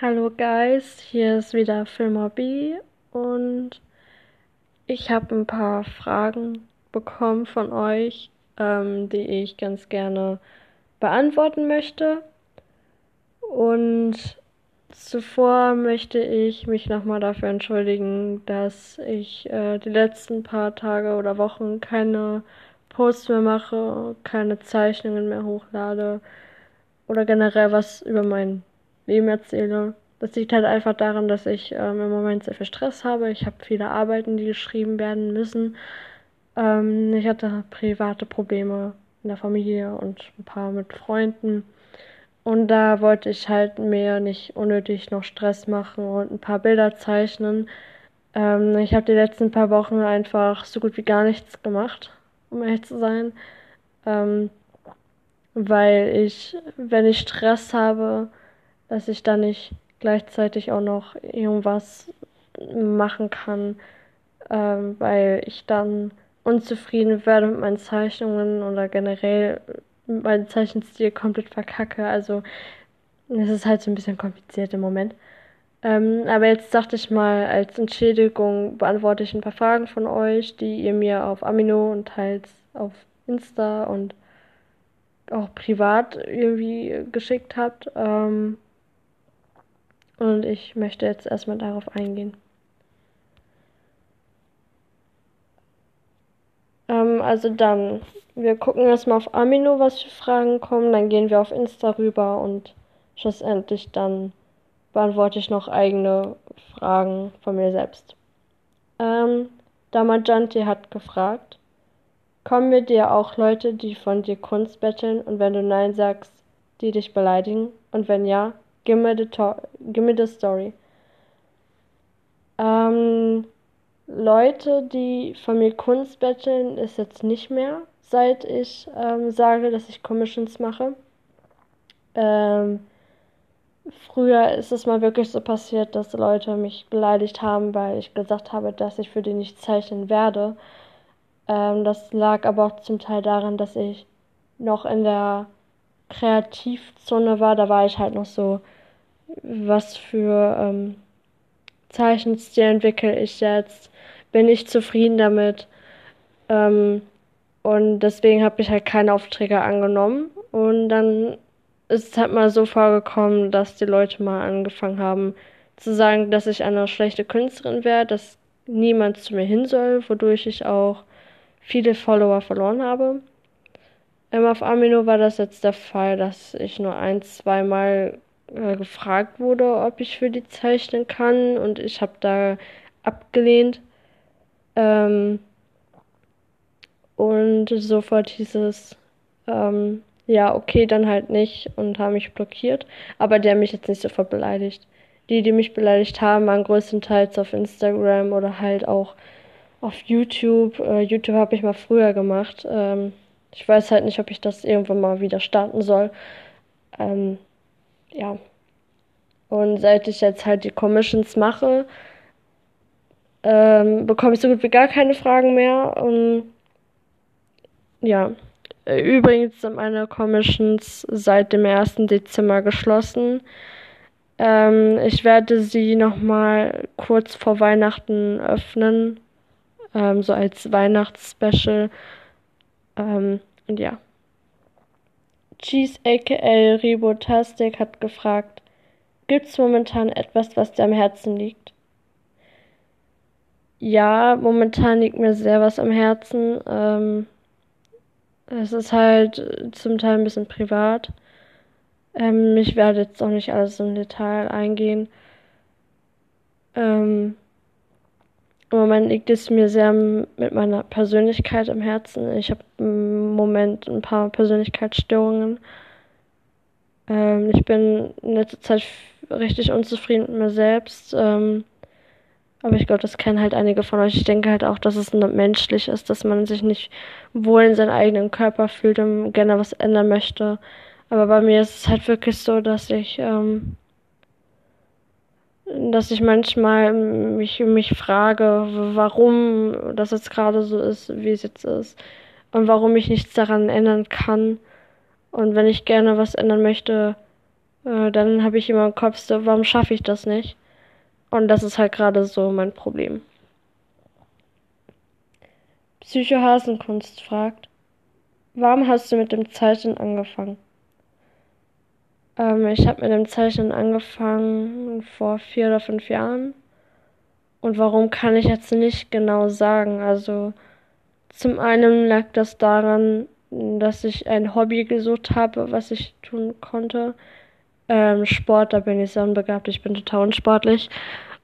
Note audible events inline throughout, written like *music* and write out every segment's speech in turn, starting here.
Hallo Guys, hier ist wieder Filmhobby und ich habe ein paar Fragen bekommen von euch, ähm, die ich ganz gerne beantworten möchte. Und zuvor möchte ich mich nochmal dafür entschuldigen, dass ich äh, die letzten paar Tage oder Wochen keine Posts mehr mache, keine Zeichnungen mehr hochlade oder generell was über mein Leben erzähle. Das liegt halt einfach daran, dass ich ähm, im Moment sehr viel Stress habe. Ich habe viele Arbeiten, die geschrieben werden müssen. Ähm, ich hatte private Probleme in der Familie und ein paar mit Freunden. Und da wollte ich halt mir nicht unnötig noch Stress machen und ein paar Bilder zeichnen. Ähm, ich habe die letzten paar Wochen einfach so gut wie gar nichts gemacht, um ehrlich zu sein. Ähm, weil ich, wenn ich Stress habe, dass ich dann nicht gleichzeitig auch noch irgendwas machen kann, ähm, weil ich dann unzufrieden werde mit meinen Zeichnungen oder generell mit meinem Zeichenstil komplett verkacke. Also es ist halt so ein bisschen kompliziert im Moment. Ähm, aber jetzt dachte ich mal, als Entschädigung beantworte ich ein paar Fragen von euch, die ihr mir auf Amino und teils auf Insta und auch privat irgendwie geschickt habt. Ähm, und ich möchte jetzt erstmal darauf eingehen. Ähm, also dann, wir gucken erstmal auf Amino, was für Fragen kommen. Dann gehen wir auf Insta rüber und schlussendlich dann beantworte ich noch eigene Fragen von mir selbst. Ähm, Damajanti hat gefragt, kommen mit dir auch Leute, die von dir Kunst betteln und wenn du Nein sagst, die dich beleidigen? Und wenn ja, Give me the, give me the story. Ähm, Leute, die von mir Kunst betteln, ist jetzt nicht mehr, seit ich ähm, sage, dass ich Commissions mache. Ähm, früher ist es mal wirklich so passiert, dass Leute mich beleidigt haben, weil ich gesagt habe, dass ich für die nicht zeichnen werde. Ähm, das lag aber auch zum Teil daran, dass ich noch in der Kreativzone war. Da war ich halt noch so was für ähm, Zeichenstil entwickle ich jetzt, bin ich zufrieden damit. Ähm, und deswegen habe ich halt keine Aufträge angenommen. Und dann ist es halt mal so vorgekommen, dass die Leute mal angefangen haben zu sagen, dass ich eine schlechte Künstlerin wäre, dass niemand zu mir hin soll, wodurch ich auch viele Follower verloren habe. Ähm, auf Amino war das jetzt der Fall, dass ich nur ein, zweimal äh, gefragt wurde, ob ich für die zeichnen kann und ich habe da abgelehnt. Ähm, und sofort hieß es, ähm, ja, okay, dann halt nicht und haben mich blockiert. Aber der mich jetzt nicht sofort beleidigt. Die, die mich beleidigt haben, waren größtenteils auf Instagram oder halt auch auf YouTube. Äh, YouTube habe ich mal früher gemacht. Ähm, ich weiß halt nicht, ob ich das irgendwann mal wieder starten soll. Ähm, ja. Und seit ich jetzt halt die Commissions mache, ähm, bekomme ich so gut wie gar keine Fragen mehr. Und ja. Übrigens sind meine Commissions seit dem 1. Dezember geschlossen. Ähm, ich werde sie nochmal kurz vor Weihnachten öffnen. Ähm, so als Weihnachtsspecial. Ähm, und ja. Cheese aka Ribotastic hat gefragt, gibt's momentan etwas, was dir am Herzen liegt? Ja, momentan liegt mir sehr was am Herzen. Ähm, es ist halt zum Teil ein bisschen privat. Ähm, ich werde jetzt auch nicht alles im Detail eingehen. Ähm, im Moment liegt es mir sehr mit meiner Persönlichkeit am Herzen. Ich habe im Moment ein paar Persönlichkeitsstörungen. Ähm, ich bin in letzter Zeit richtig unzufrieden mit mir selbst. Ähm, aber ich glaube, das kennen halt einige von euch. Ich denke halt auch, dass es menschlich ist, dass man sich nicht wohl in seinem eigenen Körper fühlt und gerne was ändern möchte. Aber bei mir ist es halt wirklich so, dass ich ähm, dass ich manchmal mich, mich frage, warum das jetzt gerade so ist, wie es jetzt ist. Und warum ich nichts daran ändern kann. Und wenn ich gerne was ändern möchte, äh, dann habe ich immer im Kopf so, warum schaffe ich das nicht? Und das ist halt gerade so mein Problem. Psychohasenkunst fragt, warum hast du mit dem Zeichnen angefangen? Ähm, ich habe mit dem Zeichnen angefangen vor vier oder fünf Jahren. Und warum kann ich jetzt nicht genau sagen? Also zum einen lag das daran, dass ich ein Hobby gesucht habe, was ich tun konnte. Ähm, Sport, da bin ich sehr unbegabt, ich bin total unsportlich.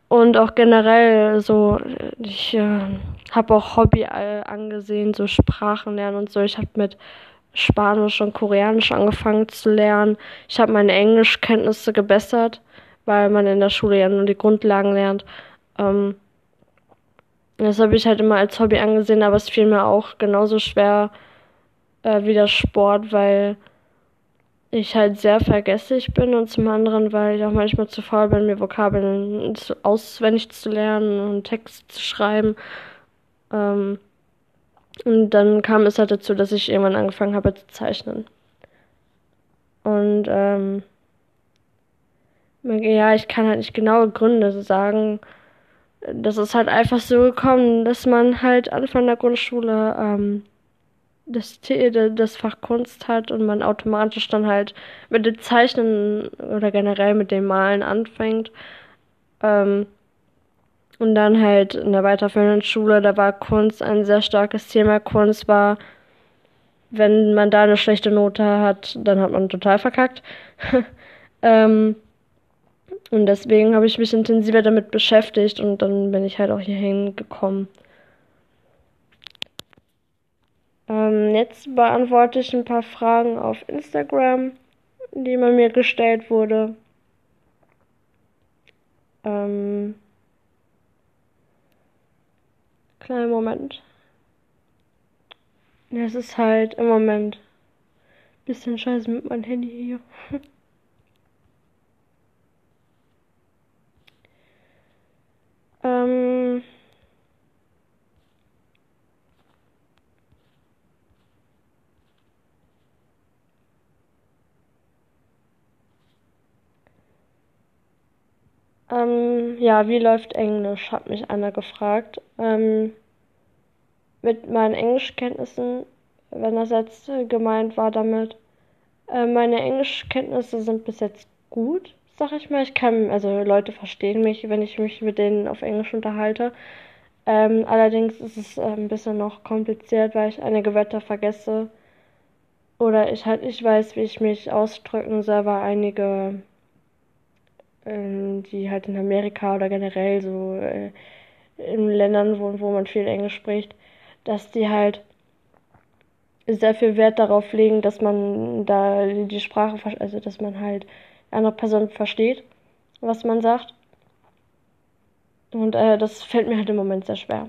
Und auch generell so, ich äh, habe auch Hobby angesehen, so Sprachen lernen und so. Ich habe mit Spanisch und Koreanisch angefangen zu lernen. Ich habe meine Englischkenntnisse gebessert, weil man in der Schule ja nur die Grundlagen lernt. Ähm, das habe ich halt immer als Hobby angesehen, aber es fiel mir auch genauso schwer äh, wie der Sport, weil ich halt sehr vergesslich bin und zum anderen, weil ich auch manchmal zu faul bin, mir Vokabeln auswendig zu lernen und Text zu schreiben. Ähm, und dann kam es halt dazu, dass ich irgendwann angefangen habe zu zeichnen. Und ähm, ja, ich kann halt nicht genaue Gründe sagen. Das ist halt einfach so gekommen, dass man halt Anfang der Grundschule ähm, das, das Fach Kunst hat und man automatisch dann halt mit dem Zeichnen oder generell mit dem Malen anfängt. Ähm, und dann halt in der weiterführenden Schule, da war Kunst ein sehr starkes Thema. Kunst war, wenn man da eine schlechte Note hat, dann hat man total verkackt. *laughs* ähm, und deswegen habe ich mich intensiver damit beschäftigt und dann bin ich halt auch hier hingekommen. Ähm, jetzt beantworte ich ein paar Fragen auf Instagram, die mir gestellt wurde. Ähm, Kleinen Moment. Es ist halt im Moment ein bisschen scheiße mit meinem Handy hier. *laughs* ähm. Ähm, ja, wie läuft Englisch? Hat mich einer gefragt. Ähm, mit meinen Englischkenntnissen, wenn das jetzt gemeint war damit. Äh, meine Englischkenntnisse sind bis jetzt gut, sag ich mal. Ich kann, also Leute verstehen mich, wenn ich mich mit denen auf Englisch unterhalte. Ähm, allerdings ist es äh, ein bisschen noch kompliziert, weil ich einige Wörter vergesse. Oder ich halt nicht weiß, wie ich mich ausdrücken soll, weil einige, ähm, die halt in Amerika oder generell so äh, in Ländern wohnen, wo man viel Englisch spricht, dass die halt sehr viel Wert darauf legen, dass man da die Sprache, also dass man halt andere Person versteht, was man sagt. Und äh, das fällt mir halt im Moment sehr schwer.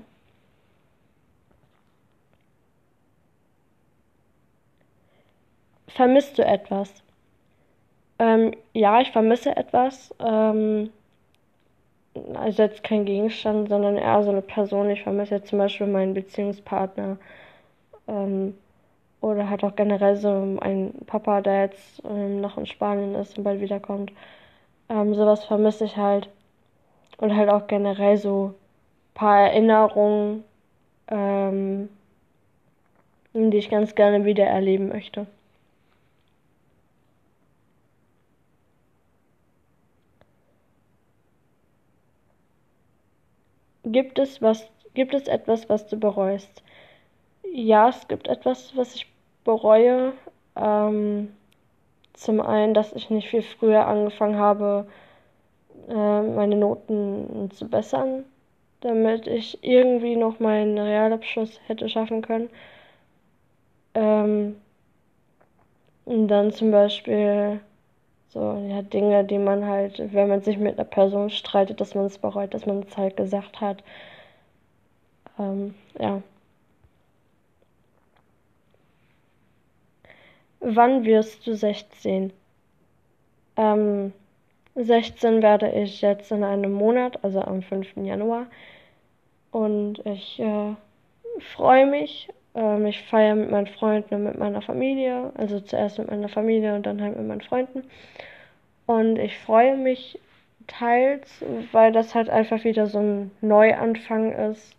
Vermisst du etwas? Ähm, ja, ich vermisse etwas. Ähm, also jetzt kein Gegenstand, sondern eher so eine Person. Ich vermisse jetzt zum Beispiel meinen Beziehungspartner. Ähm, oder halt auch generell so ein Papa, der jetzt ähm, noch in Spanien ist und bald wiederkommt. Ähm, sowas vermisse ich halt. Und halt auch generell so ein paar Erinnerungen, ähm, die ich ganz gerne wieder erleben möchte. Gibt es was, gibt es etwas, was du bereust? Ja, es gibt etwas, was ich bereue. Ähm, zum einen, dass ich nicht viel früher angefangen habe, äh, meine Noten zu bessern, damit ich irgendwie noch meinen Realabschluss hätte schaffen können. Ähm, und dann zum Beispiel so, ja, Dinge, die man halt, wenn man sich mit einer Person streitet, dass man es bereut, dass man es halt gesagt hat. Ähm, ja. Wann wirst du 16? Ähm, 16 werde ich jetzt in einem Monat, also am 5. Januar. Und ich äh, freue mich. Ähm, ich feiere mit meinen Freunden und mit meiner Familie. Also zuerst mit meiner Familie und dann halt mit meinen Freunden. Und ich freue mich teils, weil das halt einfach wieder so ein Neuanfang ist.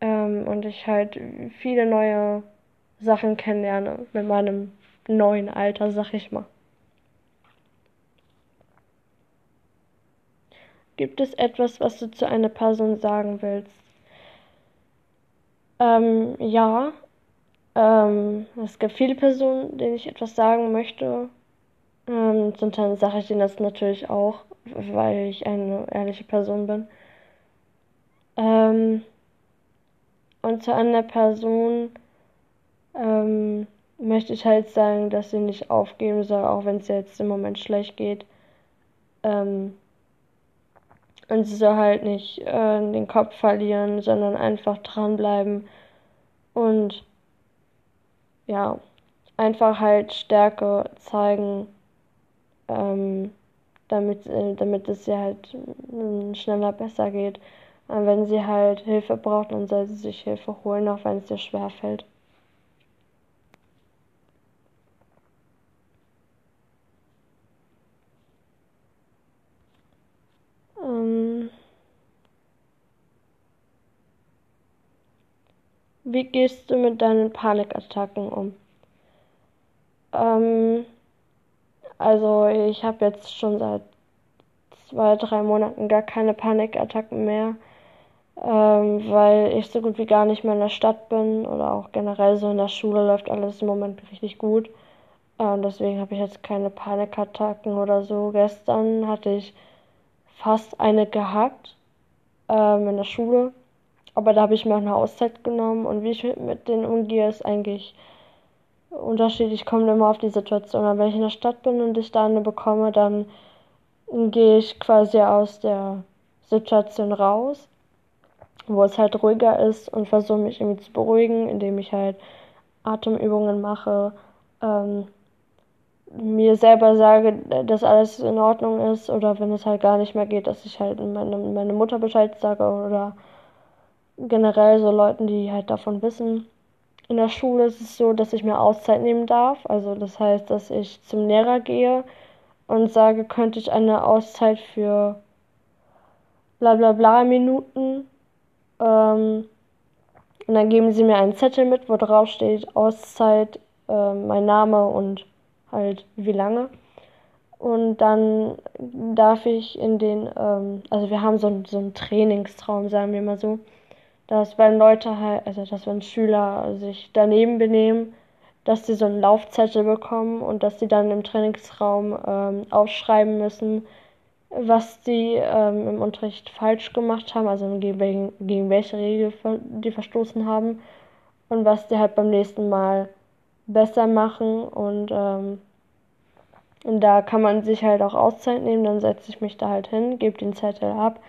Ähm, und ich halt viele neue Sachen kennenlerne mit meinem neuen Alter, sag ich mal. Gibt es etwas, was du zu einer Person sagen willst? Ähm, ja. Ähm, es gibt viele Personen, denen ich etwas sagen möchte. Ähm, zum Teil sage ich denen das natürlich auch, weil ich eine ehrliche Person bin. Ähm, und zu einer Person ähm, möchte ich halt sagen, dass sie nicht aufgeben soll, auch wenn es jetzt im Moment schlecht geht. Ähm, und sie soll halt nicht äh, den Kopf verlieren, sondern einfach dranbleiben und ja, einfach halt Stärke zeigen, ähm, damit, äh, damit es ihr halt äh, schneller besser geht. Und wenn sie halt Hilfe braucht, dann soll sie sich Hilfe holen, auch wenn es ihr schwer fällt. Ähm, wie gehst du mit deinen Panikattacken um? Ähm, also ich habe jetzt schon seit zwei, drei Monaten gar keine Panikattacken mehr, ähm, weil ich so gut wie gar nicht mehr in der Stadt bin oder auch generell so in der Schule läuft alles im Moment richtig gut. Und deswegen habe ich jetzt keine Panikattacken oder so. Gestern hatte ich fast eine gehabt ähm, in der Schule. Aber da habe ich mir auch eine Auszeit genommen und wie ich mit denen umgehe, ist eigentlich unterschiedlich. Kommt immer auf die Situation an. Wenn ich in der Stadt bin und ich da eine bekomme, dann gehe ich quasi aus der Situation raus, wo es halt ruhiger ist und versuche mich irgendwie zu beruhigen, indem ich halt Atemübungen mache, ähm, mir selber sage, dass alles in Ordnung ist oder wenn es halt gar nicht mehr geht, dass ich halt meine, meine Mutter Bescheid sage oder generell so Leuten, die halt davon wissen. In der Schule ist es so, dass ich mir Auszeit nehmen darf. Also das heißt, dass ich zum Lehrer gehe und sage, könnte ich eine Auszeit für bla bla bla Minuten. Ähm, und dann geben sie mir einen Zettel mit, wo drauf steht Auszeit, äh, mein Name und halt wie lange. Und dann darf ich in den, ähm, also wir haben so, so einen Trainingstraum, sagen wir mal so, dass wenn Leute halt, also dass wenn Schüler sich daneben benehmen, dass sie so einen Laufzettel bekommen und dass sie dann im Trainingsraum ähm, aufschreiben müssen, was sie ähm, im Unterricht falsch gemacht haben, also gegen, gegen welche Regel die verstoßen haben und was die halt beim nächsten Mal besser machen und, ähm, und da kann man sich halt auch Auszeit nehmen, dann setze ich mich da halt hin, gebe den Zettel ab,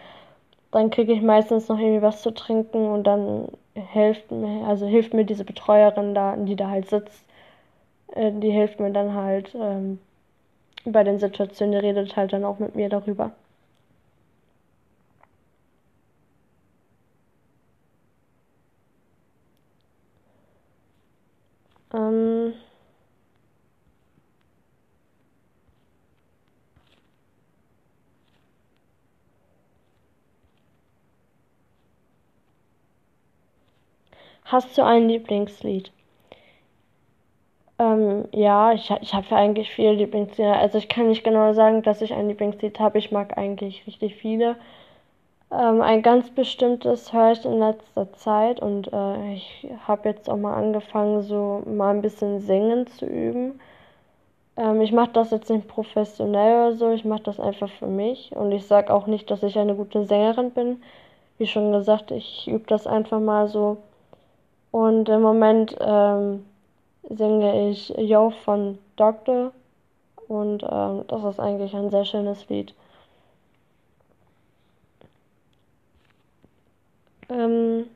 dann kriege ich meistens noch irgendwie was zu trinken und dann hilft mir, also hilft mir diese Betreuerin da, die da halt sitzt, äh, die hilft mir dann halt ähm, bei den Situationen, die redet halt dann auch mit mir darüber. Ähm, Hast du ein Lieblingslied? Ähm, ja, ich, ich habe eigentlich viele Lieblingslieder. Also ich kann nicht genau sagen, dass ich ein Lieblingslied habe. Ich mag eigentlich richtig viele. Ähm, ein ganz bestimmtes höre ich in letzter Zeit und äh, ich habe jetzt auch mal angefangen, so mal ein bisschen singen zu üben. Ähm, ich mache das jetzt nicht professionell oder so, ich mache das einfach für mich und ich sage auch nicht, dass ich eine gute Sängerin bin. Wie schon gesagt, ich übe das einfach mal so. Und im Moment ähm, singe ich Yo von Doctor und ähm, das ist eigentlich ein sehr schönes Lied. Ähm,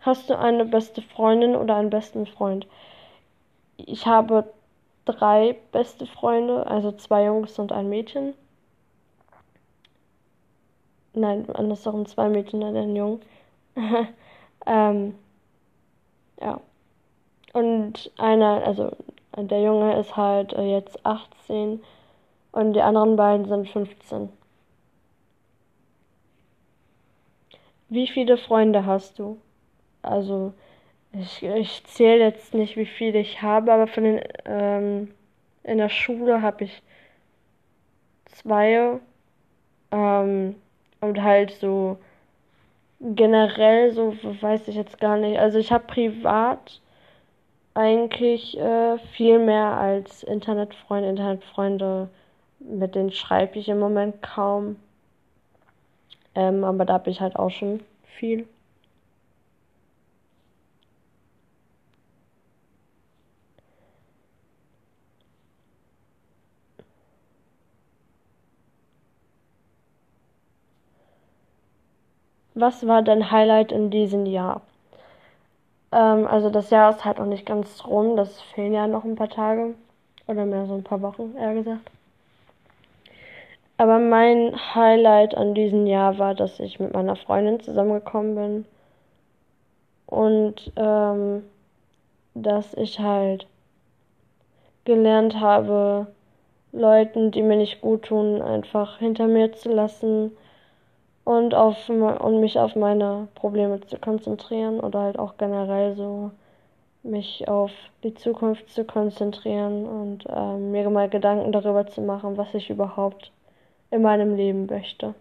hast du eine beste Freundin oder einen besten Freund? Ich habe drei beste Freunde, also zwei Jungs und ein Mädchen. Nein, andersherum zwei Mädchen und ein Jung. *laughs* ähm, ja. Und einer, also der Junge ist halt äh, jetzt 18 und die anderen beiden sind 15. Wie viele Freunde hast du? Also, ich, ich zähle jetzt nicht, wie viele ich habe, aber von den, ähm, in der Schule habe ich zwei. Ähm, und halt so generell, so weiß ich jetzt gar nicht. Also ich habe privat eigentlich äh, viel mehr als Internetfreunde. Internetfreunde, mit denen schreibe ich im Moment kaum. Ähm, aber da habe ich halt auch schon viel. Was war dein Highlight in diesem Jahr? Ähm, also das Jahr ist halt noch nicht ganz rum, das fehlen ja noch ein paar Tage. Oder mehr so ein paar Wochen, eher gesagt. Aber mein Highlight an diesem Jahr war, dass ich mit meiner Freundin zusammengekommen bin. Und ähm, dass ich halt gelernt habe, Leuten, die mir nicht gut tun, einfach hinter mir zu lassen und auf und mich auf meine Probleme zu konzentrieren oder halt auch generell so mich auf die Zukunft zu konzentrieren und äh, mir mal Gedanken darüber zu machen, was ich überhaupt in meinem Leben möchte.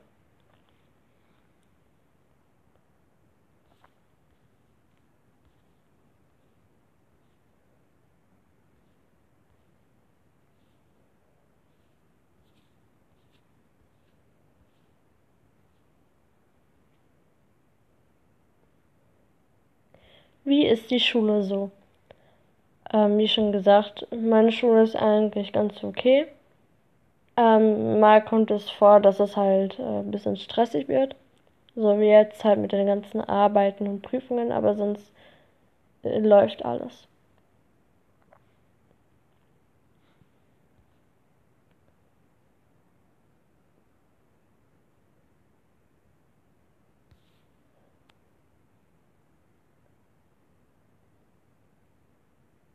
Wie ist die Schule so? Ähm, wie schon gesagt, meine Schule ist eigentlich ganz okay. Ähm, mal kommt es vor, dass es halt äh, ein bisschen stressig wird. So wie jetzt halt mit den ganzen Arbeiten und Prüfungen, aber sonst äh, läuft alles.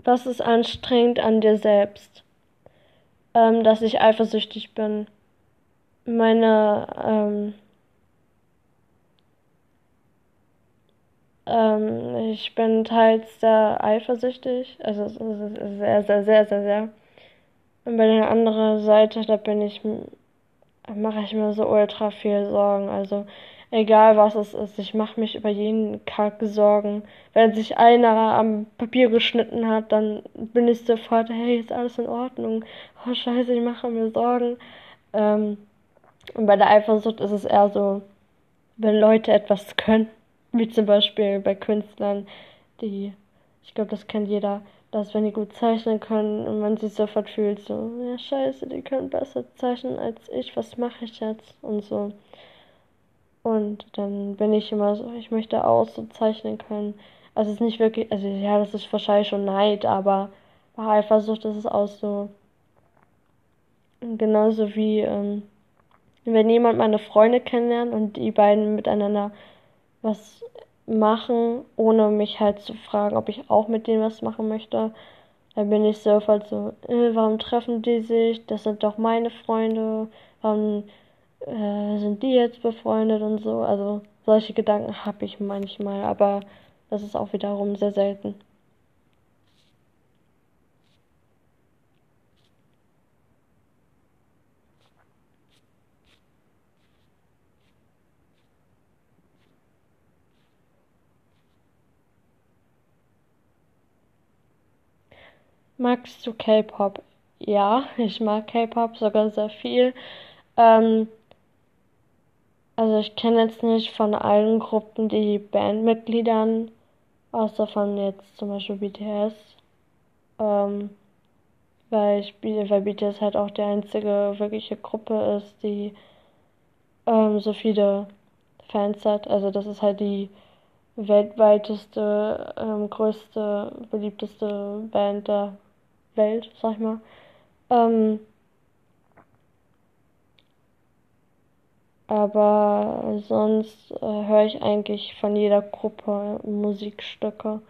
Was ist anstrengend an dir selbst? ähm, dass ich eifersüchtig bin. Meine, ähm, ähm, ich bin teils sehr eifersüchtig, also sehr, sehr, sehr, sehr, sehr. Und bei der anderen Seite, da bin ich, mache ich mir so ultra viel Sorgen. Also egal was es ist, ich mache mich über jeden Kack Sorgen. Wenn sich einer am Papier geschnitten hat, dann bin ich sofort, hey, ist alles in Ordnung? Oh scheiße, ich mache mir Sorgen. Ähm, und bei der Eifersucht ist es eher so, wenn Leute etwas können, wie zum Beispiel bei Künstlern, die, ich glaube, das kennt jeder, dass wenn die gut zeichnen können und man sich sofort fühlt, so, ja scheiße, die können besser zeichnen als ich, was mache ich jetzt? Und so. Und dann bin ich immer so, ich möchte auch so zeichnen können. Also es ist nicht wirklich, also ja, das ist wahrscheinlich schon Neid, aber bei Eifersucht ist es auch so. Genauso wie, ähm, wenn jemand meine Freunde kennenlernt und die beiden miteinander was machen, ohne mich halt zu fragen, ob ich auch mit denen was machen möchte, dann bin ich sofort so, äh, warum treffen die sich? Das sind doch meine Freunde. Warum äh, sind die jetzt befreundet und so. Also solche Gedanken habe ich manchmal, aber das ist auch wiederum sehr selten. Magst du K-Pop? Ja, ich mag K-Pop sogar sehr viel. Ähm, also ich kenne jetzt nicht von allen Gruppen die Bandmitgliedern, außer von jetzt zum Beispiel BTS. Ähm, weil, ich, weil BTS halt auch die einzige wirkliche Gruppe ist, die ähm, so viele Fans hat. Also das ist halt die weltweiteste, ähm, größte, beliebteste Band der Welt, sag ich mal. Ähm, Aber sonst äh, höre ich eigentlich von jeder Gruppe Musikstücke.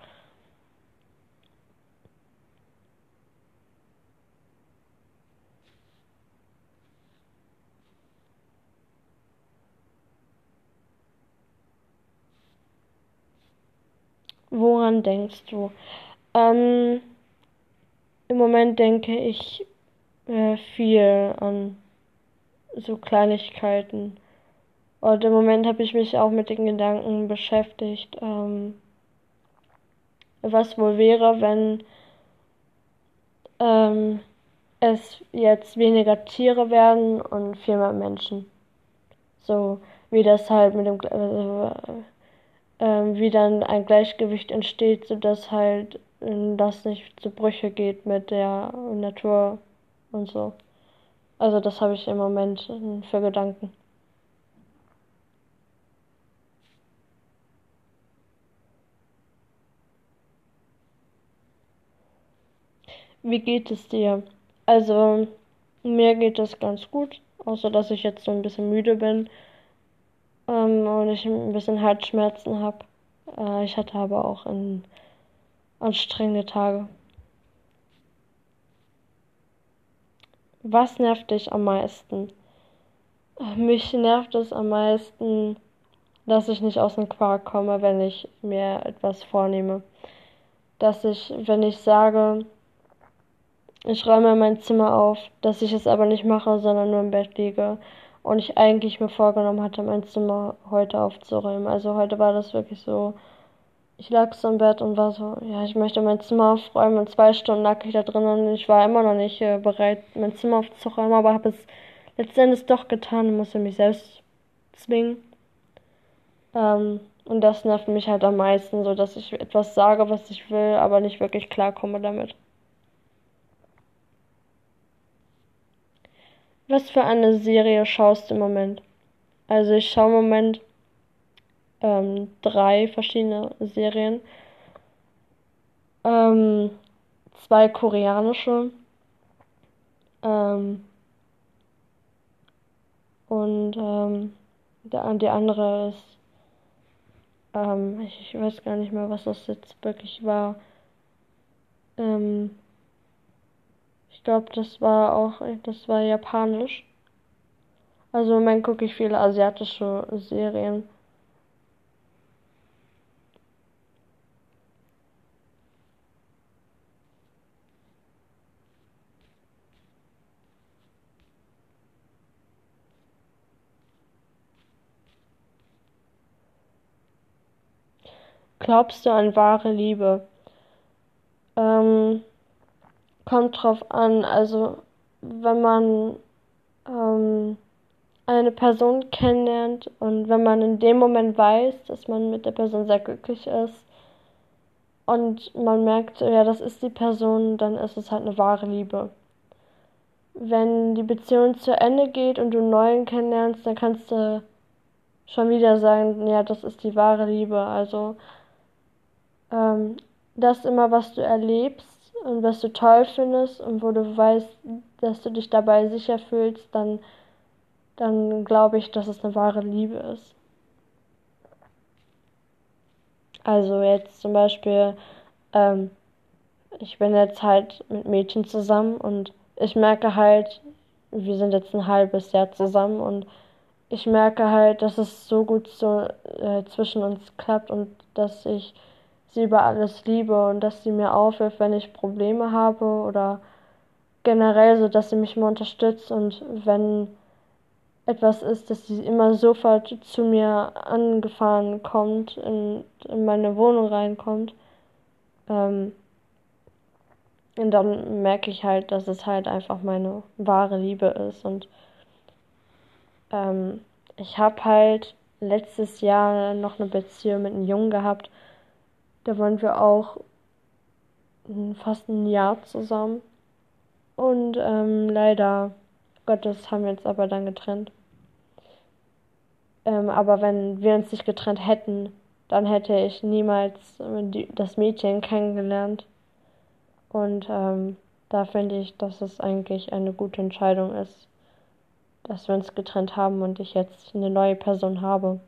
Woran denkst du? Ähm, Im Moment denke ich äh, viel an so Kleinigkeiten. Und im Moment habe ich mich auch mit den Gedanken beschäftigt, ähm, was wohl wäre, wenn ähm, es jetzt weniger Tiere werden und viel mehr Menschen. So wie das halt mit dem, äh, äh, wie dann ein Gleichgewicht entsteht, sodass halt äh, das nicht zu Brüche geht mit der Natur und so. Also das habe ich im Moment äh, für Gedanken. Wie geht es dir? Also, mir geht es ganz gut, außer dass ich jetzt so ein bisschen müde bin ähm, und ich ein bisschen Halsschmerzen habe. Äh, ich hatte aber auch ein, anstrengende Tage. Was nervt dich am meisten? Mich nervt es am meisten, dass ich nicht aus dem Quark komme, wenn ich mir etwas vornehme. Dass ich, wenn ich sage, ich räume mein Zimmer auf, dass ich es aber nicht mache, sondern nur im Bett liege. Und ich eigentlich mir vorgenommen hatte, mein Zimmer heute aufzuräumen. Also heute war das wirklich so. Ich lag so im Bett und war so, ja, ich möchte mein Zimmer aufräumen. Und zwei Stunden lag ich da drin und ich war immer noch nicht äh, bereit, mein Zimmer aufzuräumen, aber habe es letztendlich doch getan und musste mich selbst zwingen. Ähm, und das nervt mich halt am meisten, so dass ich etwas sage, was ich will, aber nicht wirklich klarkomme damit. Was für eine Serie schaust du im Moment? Also ich schaue im Moment ähm, drei verschiedene Serien. Ähm, zwei koreanische. Ähm, und ähm, der, die andere ist, ähm, ich, ich, weiß gar nicht mehr, was das jetzt wirklich war. Ähm, ich glaube, das war auch, das war japanisch. Also im Moment gucke ich viele asiatische Serien. Glaubst du an wahre Liebe? Ähm, kommt drauf an. Also, wenn man ähm, eine Person kennenlernt und wenn man in dem Moment weiß, dass man mit der Person sehr glücklich ist und man merkt, ja, das ist die Person, dann ist es halt eine wahre Liebe. Wenn die Beziehung zu Ende geht und du einen neuen kennenlernst, dann kannst du schon wieder sagen, ja, das ist die wahre Liebe. Also ähm, das immer, was du erlebst, und was du toll findest und wo du weißt, dass du dich dabei sicher fühlst, dann, dann glaube ich, dass es eine wahre Liebe ist. Also jetzt zum Beispiel, ähm, ich bin jetzt halt mit Mädchen zusammen und ich merke halt, wir sind jetzt ein halbes Jahr zusammen und ich merke halt, dass es so gut so äh, zwischen uns klappt und dass ich sie über alles liebe und dass sie mir aufhilft, wenn ich Probleme habe oder generell so, dass sie mich immer unterstützt und wenn etwas ist, dass sie immer sofort zu mir angefahren kommt, in, in meine Wohnung reinkommt. Ähm, und dann merke ich halt, dass es halt einfach meine wahre Liebe ist. Und ähm, ich habe halt letztes Jahr noch eine Beziehung mit einem Jungen gehabt, da waren wir auch fast ein Jahr zusammen. Und ähm, leider Gottes haben wir uns aber dann getrennt. Ähm, aber wenn wir uns nicht getrennt hätten, dann hätte ich niemals die, das Mädchen kennengelernt. Und ähm, da finde ich, dass es eigentlich eine gute Entscheidung ist, dass wir uns getrennt haben und ich jetzt eine neue Person habe.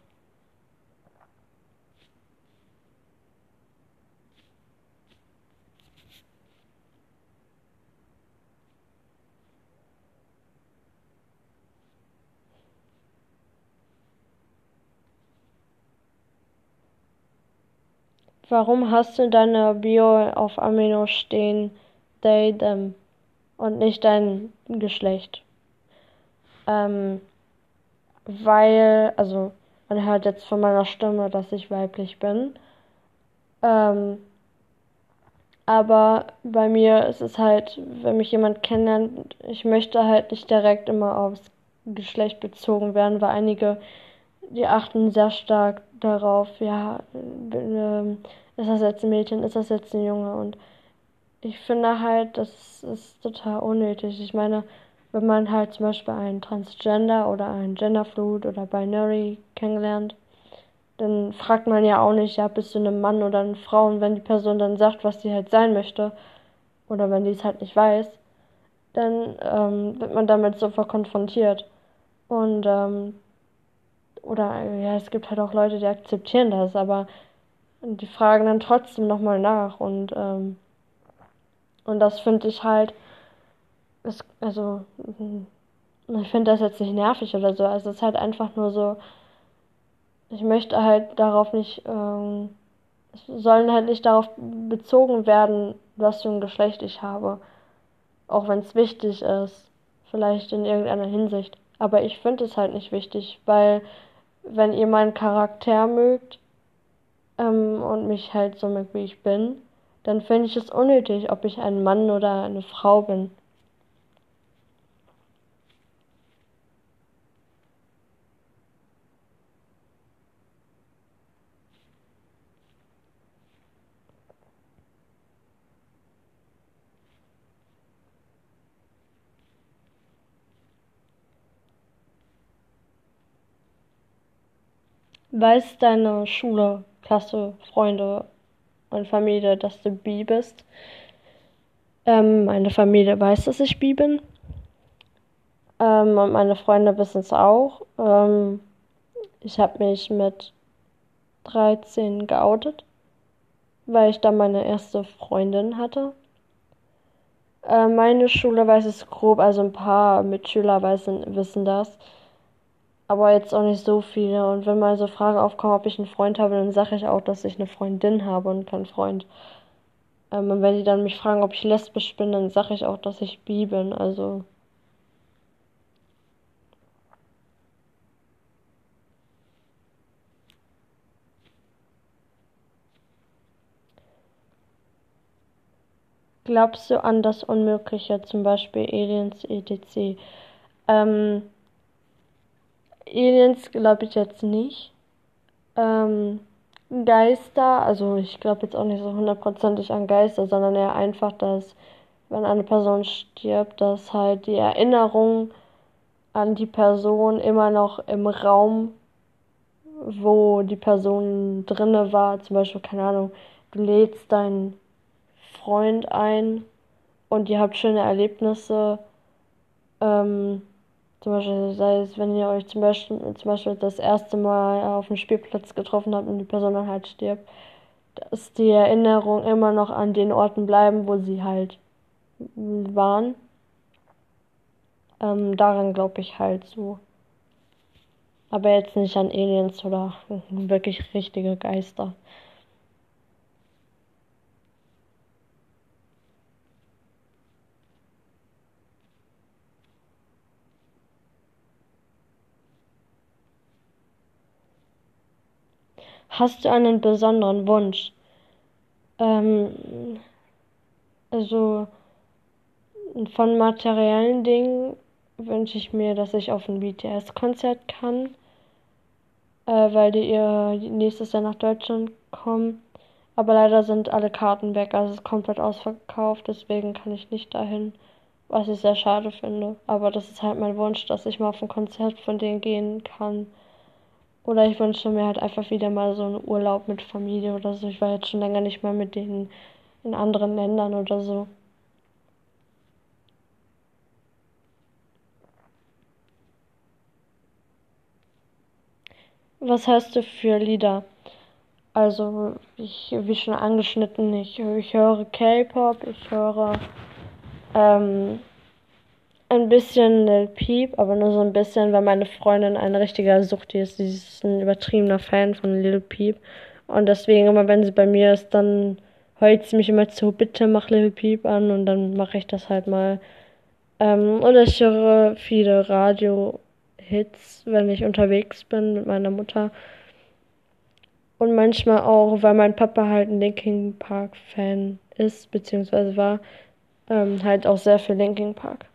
Warum hast du in deiner Bio auf Amino stehen they, them und nicht dein Geschlecht? Ähm, weil, also man hört jetzt von meiner Stimme, dass ich weiblich bin. Ähm, aber bei mir ist es halt, wenn mich jemand kennenlernt, ich möchte halt nicht direkt immer aufs Geschlecht bezogen werden, weil einige, die achten sehr stark darauf, ja, ähm, ist das jetzt ein Mädchen, ist das jetzt ein Junge und ich finde halt, das ist total unnötig. Ich meine, wenn man halt zum Beispiel einen Transgender oder einen Genderfluid oder Binary kennenlernt, dann fragt man ja auch nicht, ja, bist du ein Mann oder eine Frau? Und wenn die Person dann sagt, was sie halt sein möchte, oder wenn die es halt nicht weiß, dann ähm, wird man damit sofort konfrontiert. Und, ähm, oder, ja, es gibt halt auch Leute, die akzeptieren das, aber die fragen dann trotzdem nochmal nach. Und, ähm, und das finde ich halt es, also, mhm. ich finde das jetzt nicht nervig oder so. Also es ist halt einfach nur so, ich möchte halt darauf nicht, ähm, es sollen halt nicht darauf bezogen werden, was für ein Geschlecht ich habe. Auch wenn es wichtig ist, vielleicht in irgendeiner Hinsicht. Aber ich finde es halt nicht wichtig, weil wenn ihr meinen Charakter mögt ähm, und mich halt so mögt, wie ich bin, dann finde ich es unnötig, ob ich ein Mann oder eine Frau bin. Weiß deine Schule, Klasse, Freunde und Familie, dass du bi bist? Ähm, meine Familie weiß, dass ich bi bin. Ähm, und meine Freunde wissen es auch. Ähm, ich habe mich mit 13 geoutet, weil ich da meine erste Freundin hatte. Äh, meine Schule weiß es grob, also ein paar Mitschüler wissen, wissen das aber jetzt auch nicht so viele. Und wenn mal so Fragen aufkommen, ob ich einen Freund habe, dann sage ich auch, dass ich eine Freundin habe und keinen Freund. Ähm, und wenn die dann mich fragen, ob ich lesbisch bin, dann sage ich auch, dass ich bi bin. Also. Glaubst du an das Unmögliche, zum Beispiel Aliens, etc.? Ähm, Aliens glaube ich jetzt nicht. Ähm, Geister, also ich glaube jetzt auch nicht so hundertprozentig an Geister, sondern eher einfach, dass wenn eine Person stirbt, dass halt die Erinnerung an die Person immer noch im Raum, wo die Person drinne war, zum Beispiel, keine Ahnung, du lädst deinen Freund ein und ihr habt schöne Erlebnisse, ähm, zum Beispiel, sei es, wenn ihr euch zum Beispiel, zum Beispiel das erste Mal auf dem Spielplatz getroffen habt und die Person dann halt stirbt, dass die Erinnerung immer noch an den Orten bleiben, wo sie halt waren. Ähm, daran glaube ich halt so. Aber jetzt nicht an Aliens oder wirklich richtige Geister. Hast du einen besonderen Wunsch? Ähm, also von materiellen Dingen wünsche ich mir, dass ich auf ein BTS-Konzert kann, äh, weil die ihr nächstes Jahr nach Deutschland kommen. Aber leider sind alle Karten weg, also es ist komplett ausverkauft, deswegen kann ich nicht dahin, was ich sehr schade finde. Aber das ist halt mein Wunsch, dass ich mal auf ein Konzert von denen gehen kann. Oder ich wünsche mir halt einfach wieder mal so einen Urlaub mit Familie oder so. Ich war jetzt schon länger nicht mehr mit denen in anderen Ländern oder so. Was hörst du für Lieder? Also, ich, wie schon angeschnitten, ich, ich höre K-Pop, ich höre ähm, ein bisschen Lil Peep, aber nur so ein bisschen, weil meine Freundin eine richtige Suchti ist. Sie ist ein übertriebener Fan von Lil Peep Und deswegen immer, wenn sie bei mir ist, dann heult sie mich immer zu, bitte mach Little Peep an und dann mache ich das halt mal. Ähm, oder ich höre viele Radio-Hits, wenn ich unterwegs bin mit meiner Mutter. Und manchmal auch, weil mein Papa halt ein Linkin Park-Fan ist, beziehungsweise war, ähm, halt auch sehr viel Linkin Park.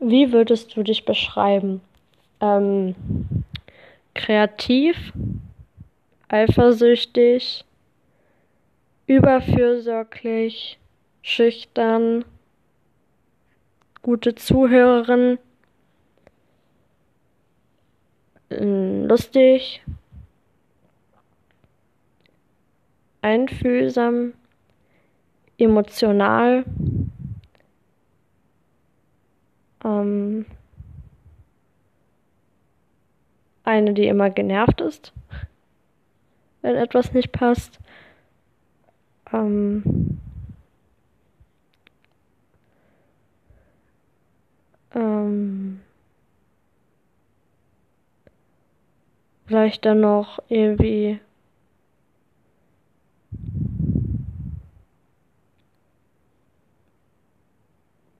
Wie würdest du dich beschreiben? Ähm, kreativ, eifersüchtig, überfürsorglich, schüchtern, gute Zuhörerin, lustig, einfühlsam, emotional, ähm, eine, die immer genervt ist, wenn etwas nicht passt. Ähm, ähm, vielleicht dann noch irgendwie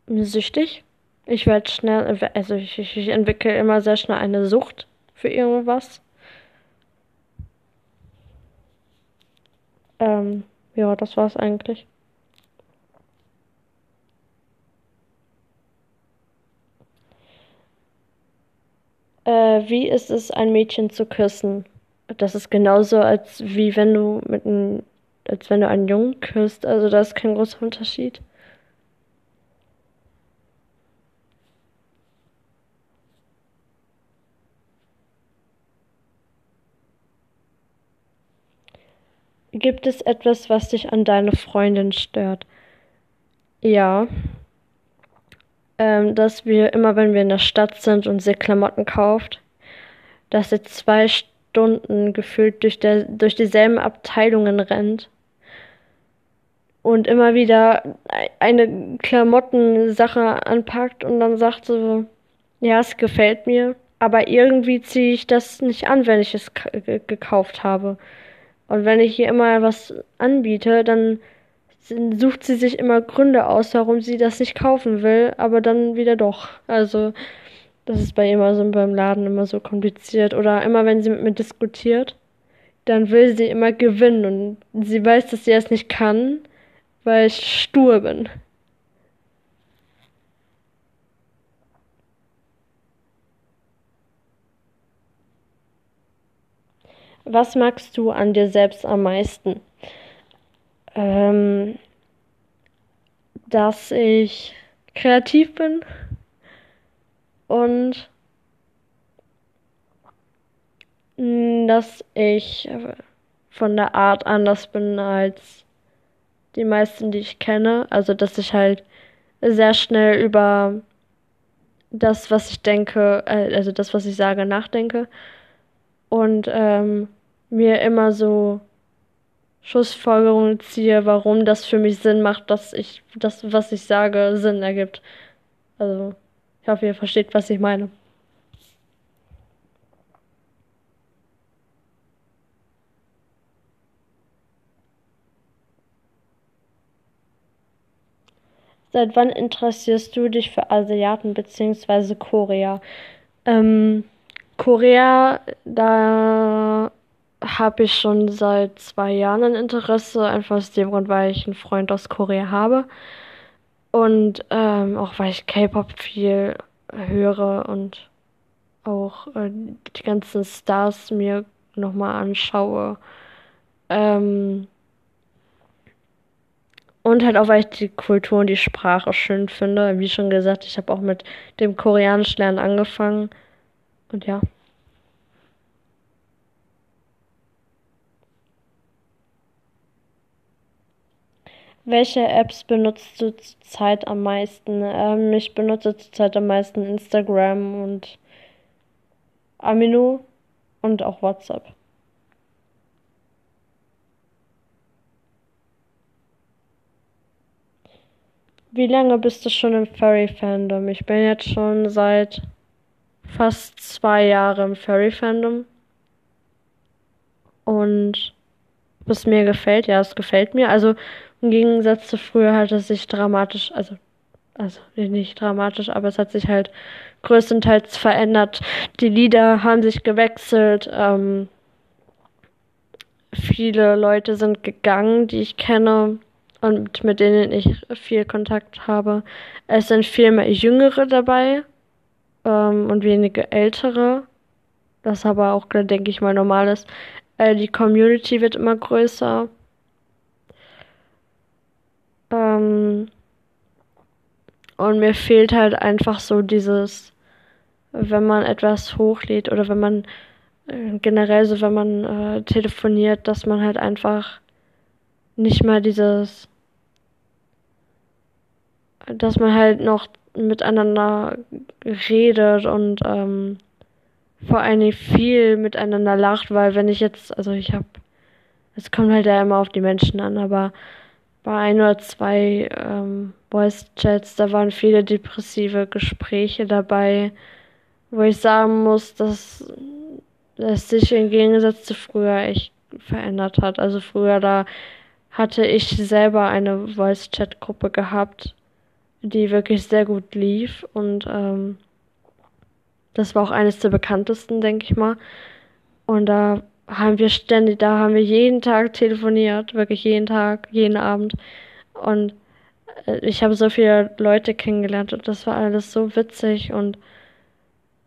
süchtig. Ich werde schnell, also ich, ich entwickle immer sehr schnell eine Sucht für irgendwas. Ähm, ja, das war's eigentlich. Äh, wie ist es, ein Mädchen zu küssen? Das ist genauso, als wie wenn du mit einem, als wenn du einen Jungen küsst. Also da ist kein großer Unterschied. Gibt es etwas, was dich an deiner Freundin stört? Ja. Ähm, dass wir immer, wenn wir in der Stadt sind und sie Klamotten kauft, dass sie zwei Stunden gefühlt durch, der, durch dieselben Abteilungen rennt und immer wieder eine Klamottensache anpackt und dann sagt so, ja, es gefällt mir, aber irgendwie ziehe ich das nicht an, wenn ich es gekauft habe. Und wenn ich ihr immer was anbiete, dann sucht sie sich immer Gründe aus, warum sie das nicht kaufen will, aber dann wieder doch. Also, das ist bei ihr immer so beim Laden immer so kompliziert. Oder immer wenn sie mit mir diskutiert, dann will sie immer gewinnen und sie weiß, dass sie es nicht kann, weil ich stur bin. Was magst du an dir selbst am meisten? Ähm, dass ich kreativ bin und dass ich von der Art anders bin als die meisten, die ich kenne. Also, dass ich halt sehr schnell über das, was ich denke, äh, also das, was ich sage, nachdenke. Und ähm, mir immer so Schlussfolgerungen ziehe, warum das für mich Sinn macht, dass ich das, was ich sage, Sinn ergibt. Also, ich hoffe, ihr versteht, was ich meine. Seit wann interessierst du dich für Asiaten bzw. Korea? Ähm, Korea, da habe ich schon seit zwei Jahren ein Interesse, einfach aus dem Grund, weil ich einen Freund aus Korea habe. Und ähm, auch weil ich K-Pop viel höre und auch äh, die ganzen Stars mir nochmal anschaue. Ähm, und halt auch, weil ich die Kultur und die Sprache schön finde. Wie schon gesagt, ich habe auch mit dem Koreanisch lernen angefangen. Und ja. Welche Apps benutzt du zurzeit am meisten? Ähm, ich benutze zurzeit am meisten Instagram und Amino und auch WhatsApp. Wie lange bist du schon im Furry-Fandom? Ich bin jetzt schon seit fast zwei Jahren im Furry-Fandom. Und was mir gefällt, ja, es gefällt mir. Also im Gegensatz zu früher hat es sich dramatisch, also, also nicht dramatisch, aber es hat sich halt größtenteils verändert. Die Lieder haben sich gewechselt. Ähm, viele Leute sind gegangen, die ich kenne und mit denen ich viel Kontakt habe. Es sind viel mehr Jüngere dabei ähm, und wenige Ältere. Das aber auch, denke ich mal, normal ist. Äh, die Community wird immer größer. Ähm, und mir fehlt halt einfach so dieses, wenn man etwas hochlädt oder wenn man äh, generell so, wenn man äh, telefoniert, dass man halt einfach nicht mal dieses, dass man halt noch miteinander redet und ähm, vor allem viel miteinander lacht, weil wenn ich jetzt, also ich habe, es kommt halt ja immer auf die Menschen an, aber bei ein oder zwei ähm, Voice-Chats, da waren viele depressive Gespräche dabei, wo ich sagen muss, dass es sich im Gegensatz zu früher echt verändert hat. Also früher da hatte ich selber eine Voice-Chat-Gruppe gehabt, die wirklich sehr gut lief und ähm, das war auch eines der bekanntesten, denke ich mal. Und da haben wir ständig, da haben wir jeden Tag telefoniert, wirklich jeden Tag, jeden Abend. Und äh, ich habe so viele Leute kennengelernt und das war alles so witzig und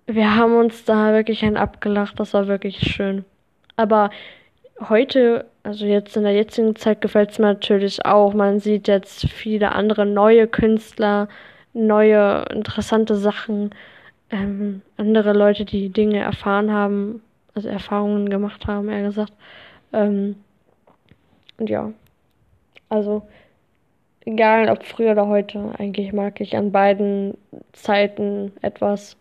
wir haben uns da wirklich ein abgelacht, das war wirklich schön. Aber heute, also jetzt in der jetzigen Zeit gefällt es mir natürlich auch. Man sieht jetzt viele andere neue Künstler, neue interessante Sachen ähm, andere Leute, die Dinge erfahren haben, also Erfahrungen gemacht haben, eher gesagt. Ähm, und ja, also egal ob früher oder heute, eigentlich mag ich an beiden Zeiten etwas.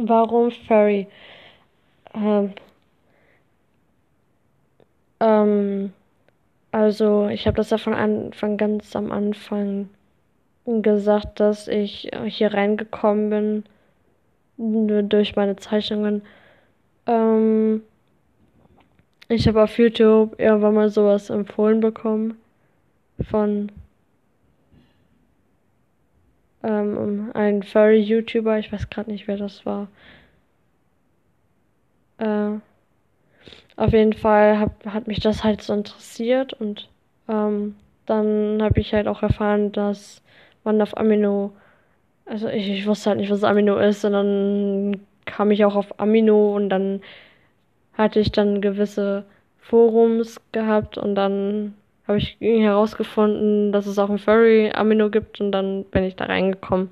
Warum Furry? Ähm, ähm, also ich habe das ja von Anfang ganz am Anfang gesagt, dass ich hier reingekommen bin nur durch meine Zeichnungen. Ähm, ich habe auf YouTube irgendwann mal sowas empfohlen bekommen von ähm, ein Furry-YouTuber, ich weiß gerade nicht, wer das war. Äh, auf jeden Fall hab, hat mich das halt so interessiert und ähm, dann habe ich halt auch erfahren, dass man auf Amino, also ich, ich wusste halt nicht, was Amino ist, und dann kam ich auch auf Amino und dann hatte ich dann gewisse Forums gehabt und dann habe ich herausgefunden, dass es auch ein Furry Amino gibt und dann bin ich da reingekommen.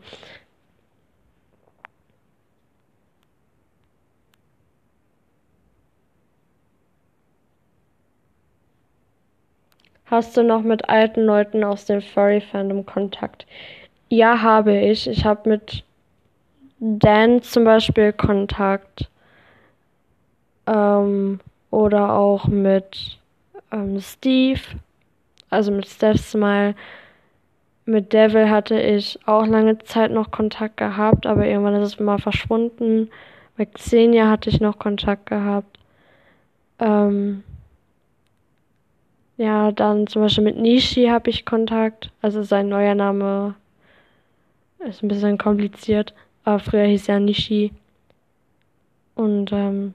Hast du noch mit alten Leuten aus dem Furry Fandom Kontakt? Ja, habe ich. Ich habe mit Dan zum Beispiel Kontakt. Ähm, oder auch mit ähm, Steve also mit Steph Smile. Mit Devil hatte ich auch lange Zeit noch Kontakt gehabt, aber irgendwann ist es mal verschwunden. Mit Xenia hatte ich noch Kontakt gehabt. Ähm ja, dann zum Beispiel mit Nishi habe ich Kontakt. Also sein neuer Name ist ein bisschen kompliziert, aber früher hieß er Nishi. Und ähm,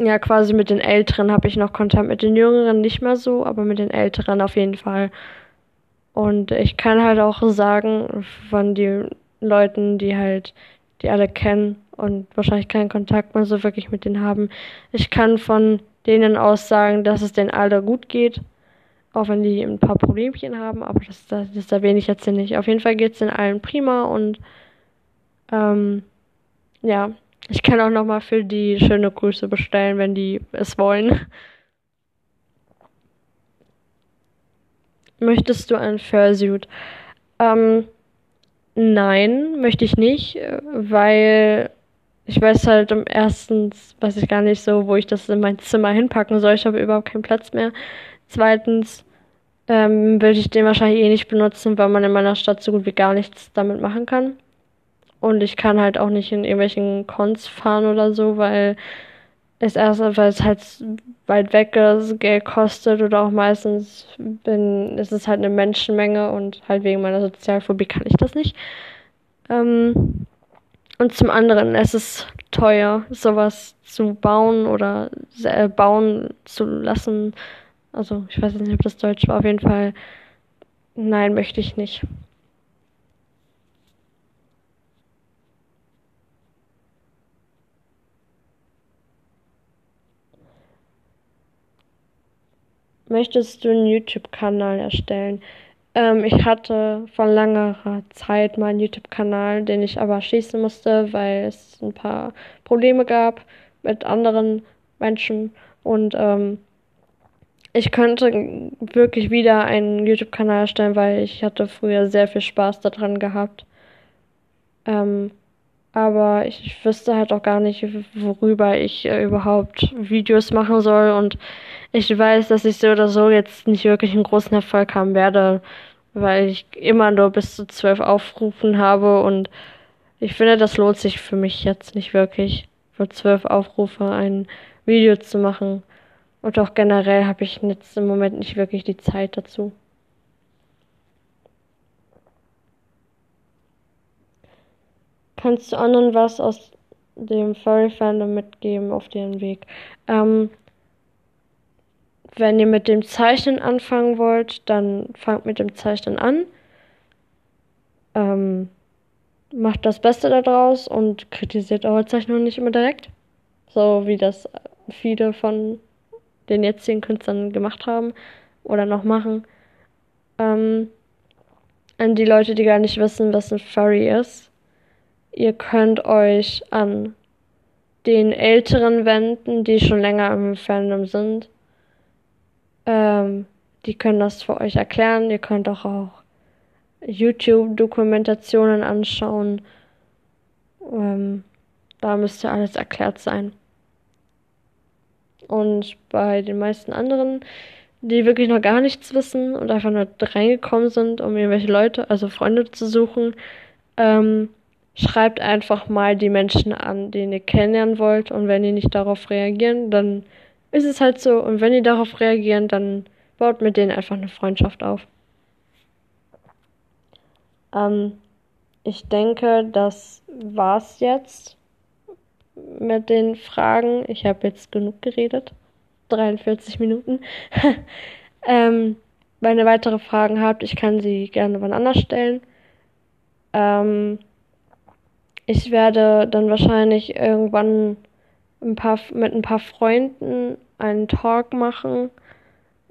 ja, quasi mit den Älteren habe ich noch Kontakt, mit den Jüngeren nicht mehr so, aber mit den Älteren auf jeden Fall. Und ich kann halt auch sagen, von den Leuten, die halt, die alle kennen und wahrscheinlich keinen Kontakt mehr so wirklich mit denen haben, ich kann von denen aus sagen, dass es denen alle gut geht. Auch wenn die ein paar Problemchen haben, aber das, das, das erwähne ich jetzt hier nicht. Auf jeden Fall geht es den allen prima und ähm, ja, Ich kann auch nochmal für die schöne Grüße bestellen, wenn die es wollen. Möchtest du ein Fursuit? Ähm, nein, möchte ich nicht, weil ich weiß halt um erstens, weiß ich gar nicht so, wo ich das in mein Zimmer hinpacken soll. Ich habe überhaupt keinen Platz mehr. Zweitens ähm, will ich den wahrscheinlich eh nicht benutzen, weil man in meiner Stadt so gut wie gar nichts damit machen kann. Und ich kann halt auch nicht in irgendwelchen Cons fahren oder so, weil es erst, weil es halt weit weg ist, Geld kostet oder auch meistens bin, ist es halt eine Menschenmenge und halt wegen meiner Sozialphobie kann ich das nicht. Ähm, und zum anderen, es ist teuer, sowas zu bauen oder äh, bauen zu lassen. Also, ich weiß nicht, ob das Deutsch war. Auf jeden Fall, nein, möchte ich nicht. Möchtest du einen YouTube-Kanal erstellen? Ähm, ich hatte vor längerer Zeit mal einen YouTube-Kanal, den ich aber schließen musste, weil es ein paar Probleme gab mit anderen Menschen. Und ähm, ich könnte wirklich wieder einen YouTube-Kanal erstellen, weil ich hatte früher sehr viel Spaß daran gehabt. Ähm, aber ich wüsste halt auch gar nicht, worüber ich äh, überhaupt Videos machen soll. Und ich weiß, dass ich so oder so jetzt nicht wirklich einen großen Erfolg haben werde, weil ich immer nur bis zu zwölf Aufrufen habe. Und ich finde, das lohnt sich für mich jetzt nicht wirklich, für zwölf Aufrufe ein Video zu machen. Und auch generell habe ich jetzt im Moment nicht wirklich die Zeit dazu. Kannst du anderen was aus dem Furry Fandom mitgeben auf den Weg? Ähm, wenn ihr mit dem Zeichnen anfangen wollt, dann fangt mit dem Zeichnen an. Ähm, macht das Beste daraus und kritisiert eure Zeichnung nicht immer direkt. So wie das viele von den jetzigen Künstlern gemacht haben oder noch machen. Ähm, an die Leute, die gar nicht wissen, was ein Furry ist ihr könnt euch an den Älteren wenden, die schon länger im Fandom sind. Ähm, die können das für euch erklären. Ihr könnt auch, auch YouTube-Dokumentationen anschauen. Ähm, da müsste alles erklärt sein. Und bei den meisten anderen, die wirklich noch gar nichts wissen und einfach nur reingekommen sind, um irgendwelche Leute, also Freunde zu suchen, ähm, schreibt einfach mal die Menschen an, den ihr kennenlernen wollt. Und wenn die nicht darauf reagieren, dann ist es halt so. Und wenn die darauf reagieren, dann baut mit denen einfach eine Freundschaft auf. Ähm, ich denke, das war's jetzt mit den Fragen. Ich habe jetzt genug geredet. 43 Minuten. *laughs* ähm, wenn ihr weitere Fragen habt, ich kann sie gerne wann anders stellen. Ähm, ich werde dann wahrscheinlich irgendwann ein paar, mit ein paar Freunden einen Talk machen,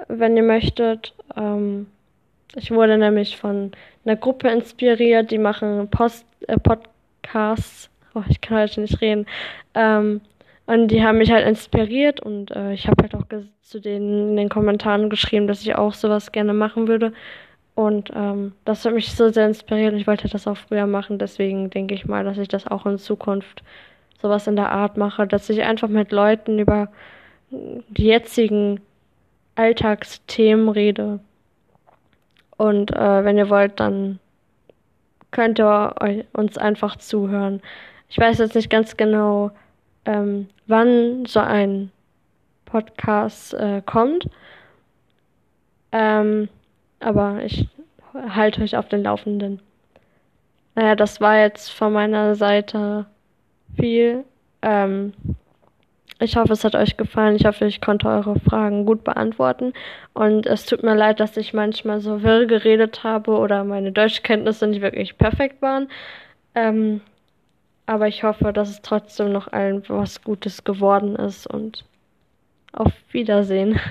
wenn ihr möchtet. Ähm, ich wurde nämlich von einer Gruppe inspiriert, die machen Post, äh, Podcasts. Oh, ich kann heute nicht reden. Ähm, und die haben mich halt inspiriert und äh, ich habe halt auch zu denen in den Kommentaren geschrieben, dass ich auch sowas gerne machen würde. Und ähm, das hat mich so sehr inspiriert. Ich wollte das auch früher machen. Deswegen denke ich mal, dass ich das auch in Zukunft sowas in der Art mache, dass ich einfach mit Leuten über die jetzigen Alltagsthemen rede. Und äh, wenn ihr wollt, dann könnt ihr uns einfach zuhören. Ich weiß jetzt nicht ganz genau, ähm, wann so ein Podcast äh, kommt. Ähm, aber ich halte euch auf den Laufenden. Naja, das war jetzt von meiner Seite viel. Ähm, ich hoffe, es hat euch gefallen. Ich hoffe, ich konnte eure Fragen gut beantworten. Und es tut mir leid, dass ich manchmal so wirr geredet habe oder meine Deutschkenntnisse nicht wirklich perfekt waren. Ähm, aber ich hoffe, dass es trotzdem noch allen was Gutes geworden ist und auf Wiedersehen. *laughs*